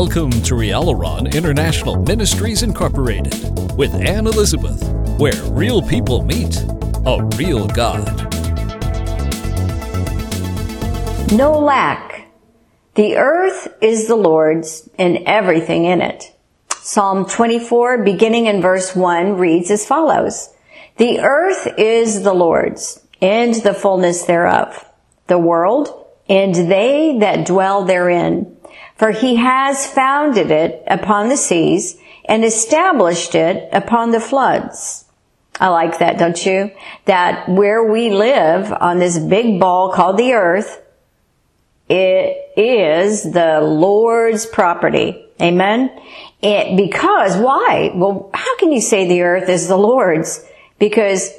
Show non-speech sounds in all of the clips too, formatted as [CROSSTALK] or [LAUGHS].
Welcome to Rialaron International Ministries Incorporated with Anne Elizabeth, where real people meet a real God. No lack. The earth is the Lord's and everything in it. Psalm 24, beginning in verse 1, reads as follows. The earth is the Lord's and the fullness thereof, the world and they that dwell therein for he has founded it upon the seas and established it upon the floods. I like that, don't you? That where we live on this big ball called the earth, it is the Lord's property. Amen? It, because, why? Well, how can you say the earth is the Lord's? Because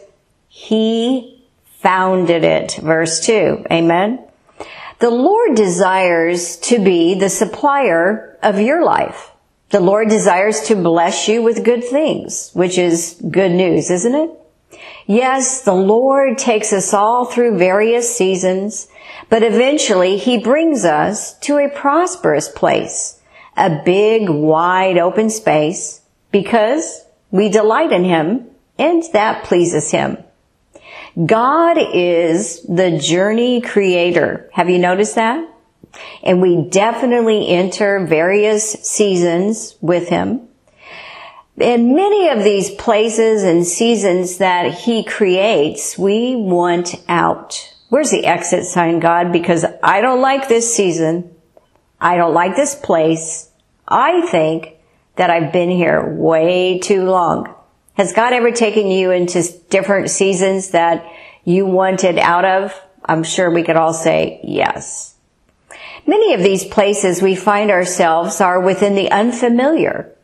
He founded it. Verse 2. Amen? The Lord desires to be the supplier of your life. The Lord desires to bless you with good things, which is good news, isn't it? Yes, the Lord takes us all through various seasons, but eventually He brings us to a prosperous place, a big, wide open space, because we delight in Him and that pleases Him. God is the journey creator. Have you noticed that? And we definitely enter various seasons with him. In many of these places and seasons that he creates, we want out. Where's the exit sign, God? Because I don't like this season. I don't like this place. I think that I've been here way too long. Has God ever taken you into different seasons that you wanted out of? I'm sure we could all say yes. Many of these places we find ourselves are within the unfamiliar.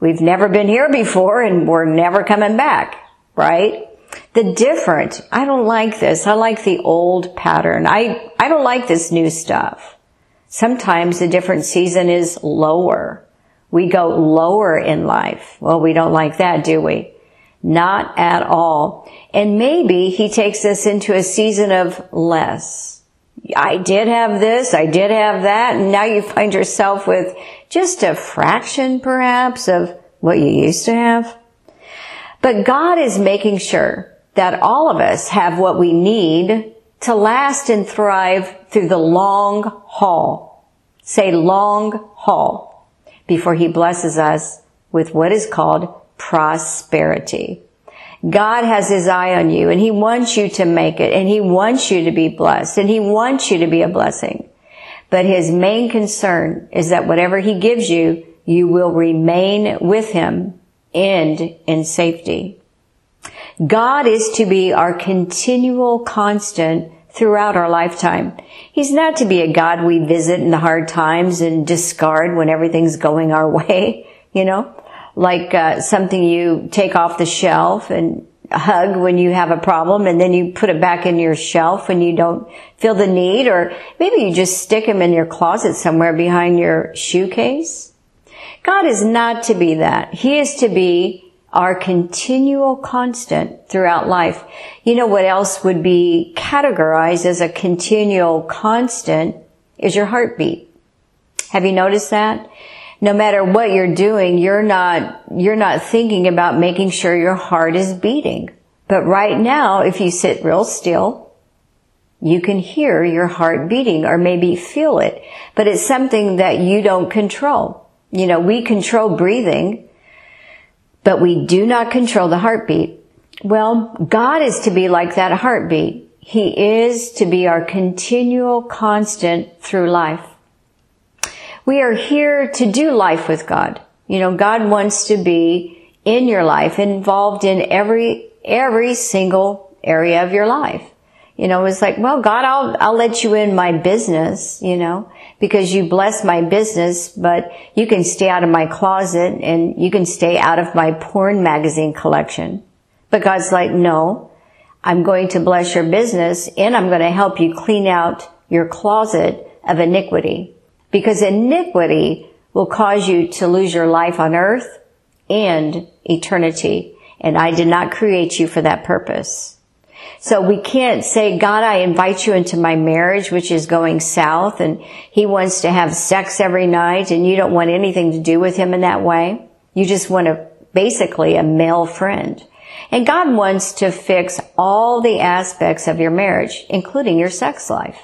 We've never been here before and we're never coming back, right? The different. I don't like this. I like the old pattern. I, I don't like this new stuff. Sometimes the different season is lower. We go lower in life. Well, we don't like that, do we? Not at all. And maybe he takes us into a season of less. I did have this, I did have that, and now you find yourself with just a fraction perhaps of what you used to have. But God is making sure that all of us have what we need to last and thrive through the long haul. Say long haul before he blesses us with what is called prosperity. God has his eye on you and he wants you to make it and he wants you to be blessed and he wants you to be a blessing. But his main concern is that whatever he gives you, you will remain with him and in safety. God is to be our continual constant throughout our lifetime. He's not to be a God we visit in the hard times and discard when everything's going our [LAUGHS] way, you know like uh, something you take off the shelf and hug when you have a problem and then you put it back in your shelf when you don't feel the need or maybe you just stick him in your closet somewhere behind your shoe case. God is not to be that. He is to be our continual constant throughout life. You know what else would be categorized as a continual constant is your heartbeat. Have you noticed that? no matter what you're doing, you're not, you're not thinking about making sure your heart is beating. But right now, if you sit real still, you can hear your heart beating or maybe feel it, but it's something that you don't control. You know, we control breathing, but we do not control the heartbeat. Well, God is to be like that heartbeat. He is to be our continual constant through life. We are here to do life with God. You know, God wants to be in your life, involved in every, every single area of your life. You know, it's like, well, God, I'll, I'll let you in my business, you know, because you bless my business, but you can stay out of my closet and you can stay out of my porn magazine collection. But God's like, no, I'm going to bless your business and I'm going to help you clean out your closet of iniquity because iniquity will cause you to lose your life on earth and eternity. And I did not create you for that purpose. So we can't say, God, I invite you into my marriage, which is going south, and he wants to have sex every night, and you don't want anything to do with him in that way. You just want a, basically a male friend. And God wants to fix all the aspects of your marriage, including your sex life.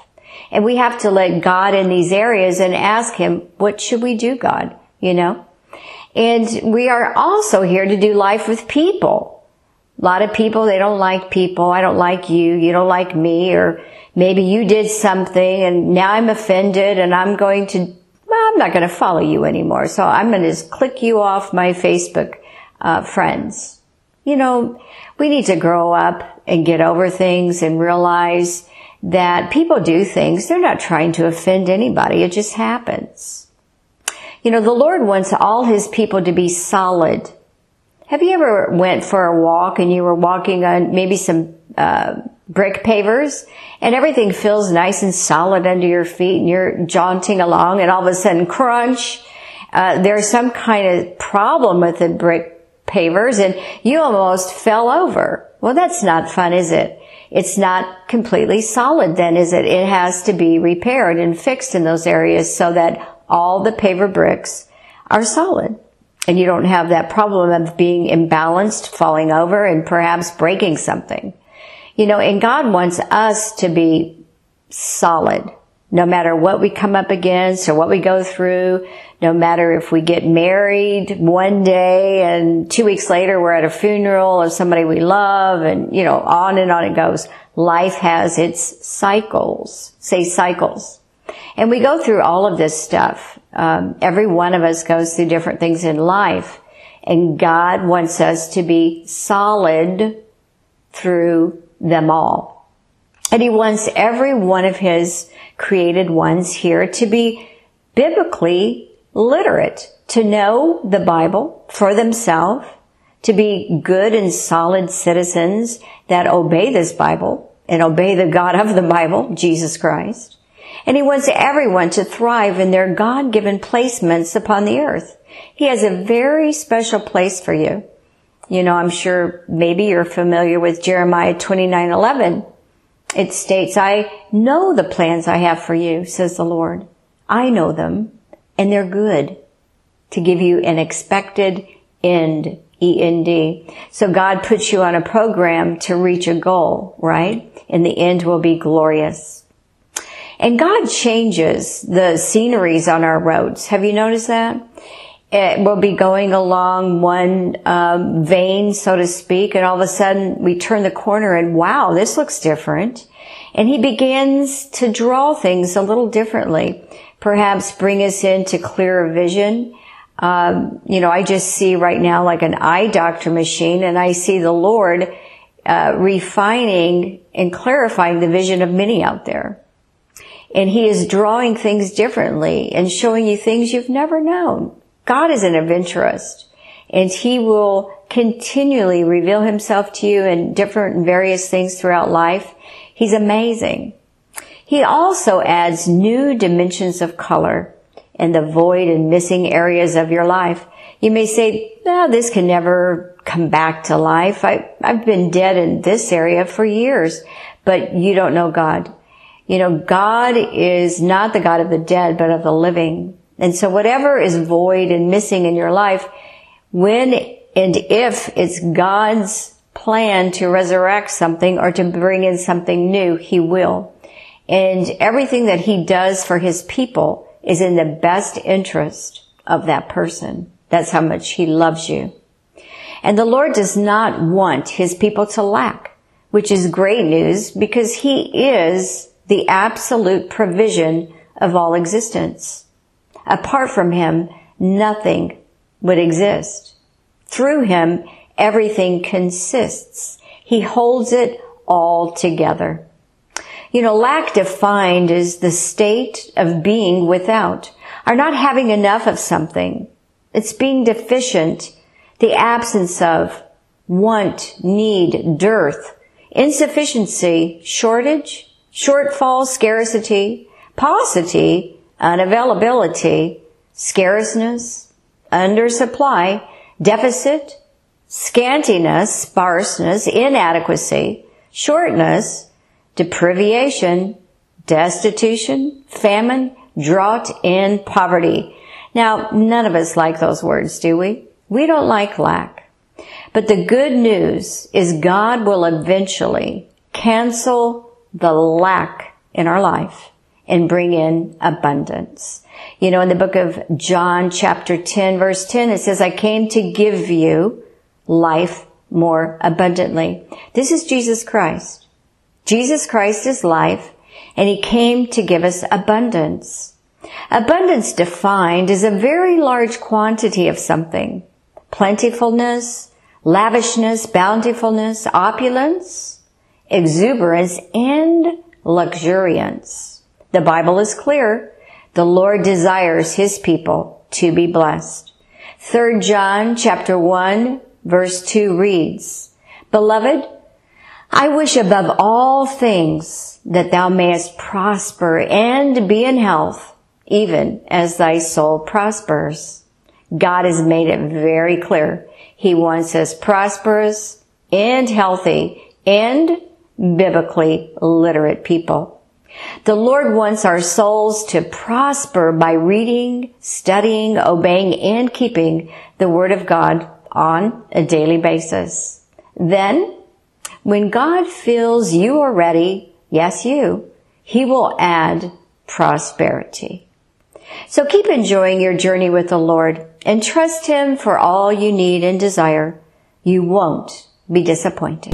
And we have to let God in these areas and ask Him, what should we do, God? You know? And we are also here to do life with people. A lot of people, they don't like people. I don't like you. You don't like me. Or maybe you did something and now I'm offended and I'm going to, well, I'm not going to follow you anymore. So I'm going to just click you off my Facebook uh, friends. You know, we need to grow up and get over things and realize that people do things. They're not trying to offend anybody. It just happens. You know, the Lord wants all His people to be solid. Have you ever went for a walk and you were walking on maybe some uh, brick pavers and everything feels nice and solid under your feet and you're jaunting along and all of a sudden crunch, uh, there's some kind of problem with the brick pavers and you almost fell over. Well, that's not fun, is it? it's not completely solid then, is it? It has to be repaired and fixed in those areas so that all the paver bricks are solid. And you don't have that problem of being imbalanced, falling over, and perhaps breaking something. You know, and God wants us to be solid no matter what we come up against or what we go through, no matter if we get married one day and two weeks later we're at a funeral of somebody we love and, you know, on and on it goes. Life has its cycles. Say cycles. And we go through all of this stuff. Um, every one of us goes through different things in life. And God wants us to be solid through them all. And He wants every one of His created ones here to be biblically literate, to know the Bible for themselves, to be good and solid citizens that obey this Bible and obey the God of the Bible, Jesus Christ. And he wants everyone to thrive in their God-given placements upon the earth. He has a very special place for you. You know, I'm sure maybe you're familiar with Jeremiah 29:11 it states, I know the plans I have for you, says the Lord. I know them, and they're good to give you an expected end, E-N-D. So God puts you on a program to reach a goal, right? And the end will be glorious. And God changes the sceneries on our roads. Have you noticed that? it will be going along one um, vein, so to speak, and all of a sudden we turn the corner and wow, this looks different. And he begins to draw things a little differently, perhaps bring us into clearer vision. Um, you know, I just see right now like an eye doctor machine, and I see the Lord uh, refining and clarifying the vision of many out there. And he is drawing things differently and showing you things you've never known. God is an adventurist and he will continually reveal himself to you in different and various things throughout life. He's amazing. He also adds new dimensions of color in the void and missing areas of your life. You may say, no, this can never come back to life. I, I've been dead in this area for years, but you don't know God. You know, God is not the God of the dead, but of the living. And so whatever is void and missing in your life, when and if it's God's plan to resurrect something or to bring in something new, He will. And everything that He does for His people is in the best interest of that person. That's how much He loves you. And the Lord does not want His people to lack, which is great news because He is the absolute provision of all existence. Apart from him, nothing would exist. Through him, everything consists. He holds it all together. You know, lack defined is the state of being without, or not having enough of something. It's being deficient, the absence of, want, need, dearth, insufficiency, shortage, shortfall, scarcity, paucity, unavailability, scarceness, undersupply, deficit, scantiness, sparseness, inadequacy, shortness, deprivation, destitution, famine, drought, and poverty. Now, none of us like those words, do we? We don't like lack. But the good news is God will eventually cancel the lack in our life and bring in abundance. You know, in the book of John chapter 10 verse 10, it says, I came to give you life more abundantly. This is Jesus Christ. Jesus Christ is life and he came to give us abundance. Abundance defined is a very large quantity of something. Plentifulness, lavishness, bountifulness, opulence, exuberance, and luxuriance. The Bible is clear. The Lord desires his people to be blessed. 3 John chapter 1 verse 2 reads, Beloved, I wish above all things that thou mayest prosper and be in health, even as thy soul prospers. God has made it very clear. He wants us prosperous and healthy and biblically literate people. The Lord wants our souls to prosper by reading, studying, obeying, and keeping the Word of God on a daily basis. Then, when God feels you are ready, yes you, He will add prosperity. So keep enjoying your journey with the Lord and trust Him for all you need and desire. You won't be disappointed.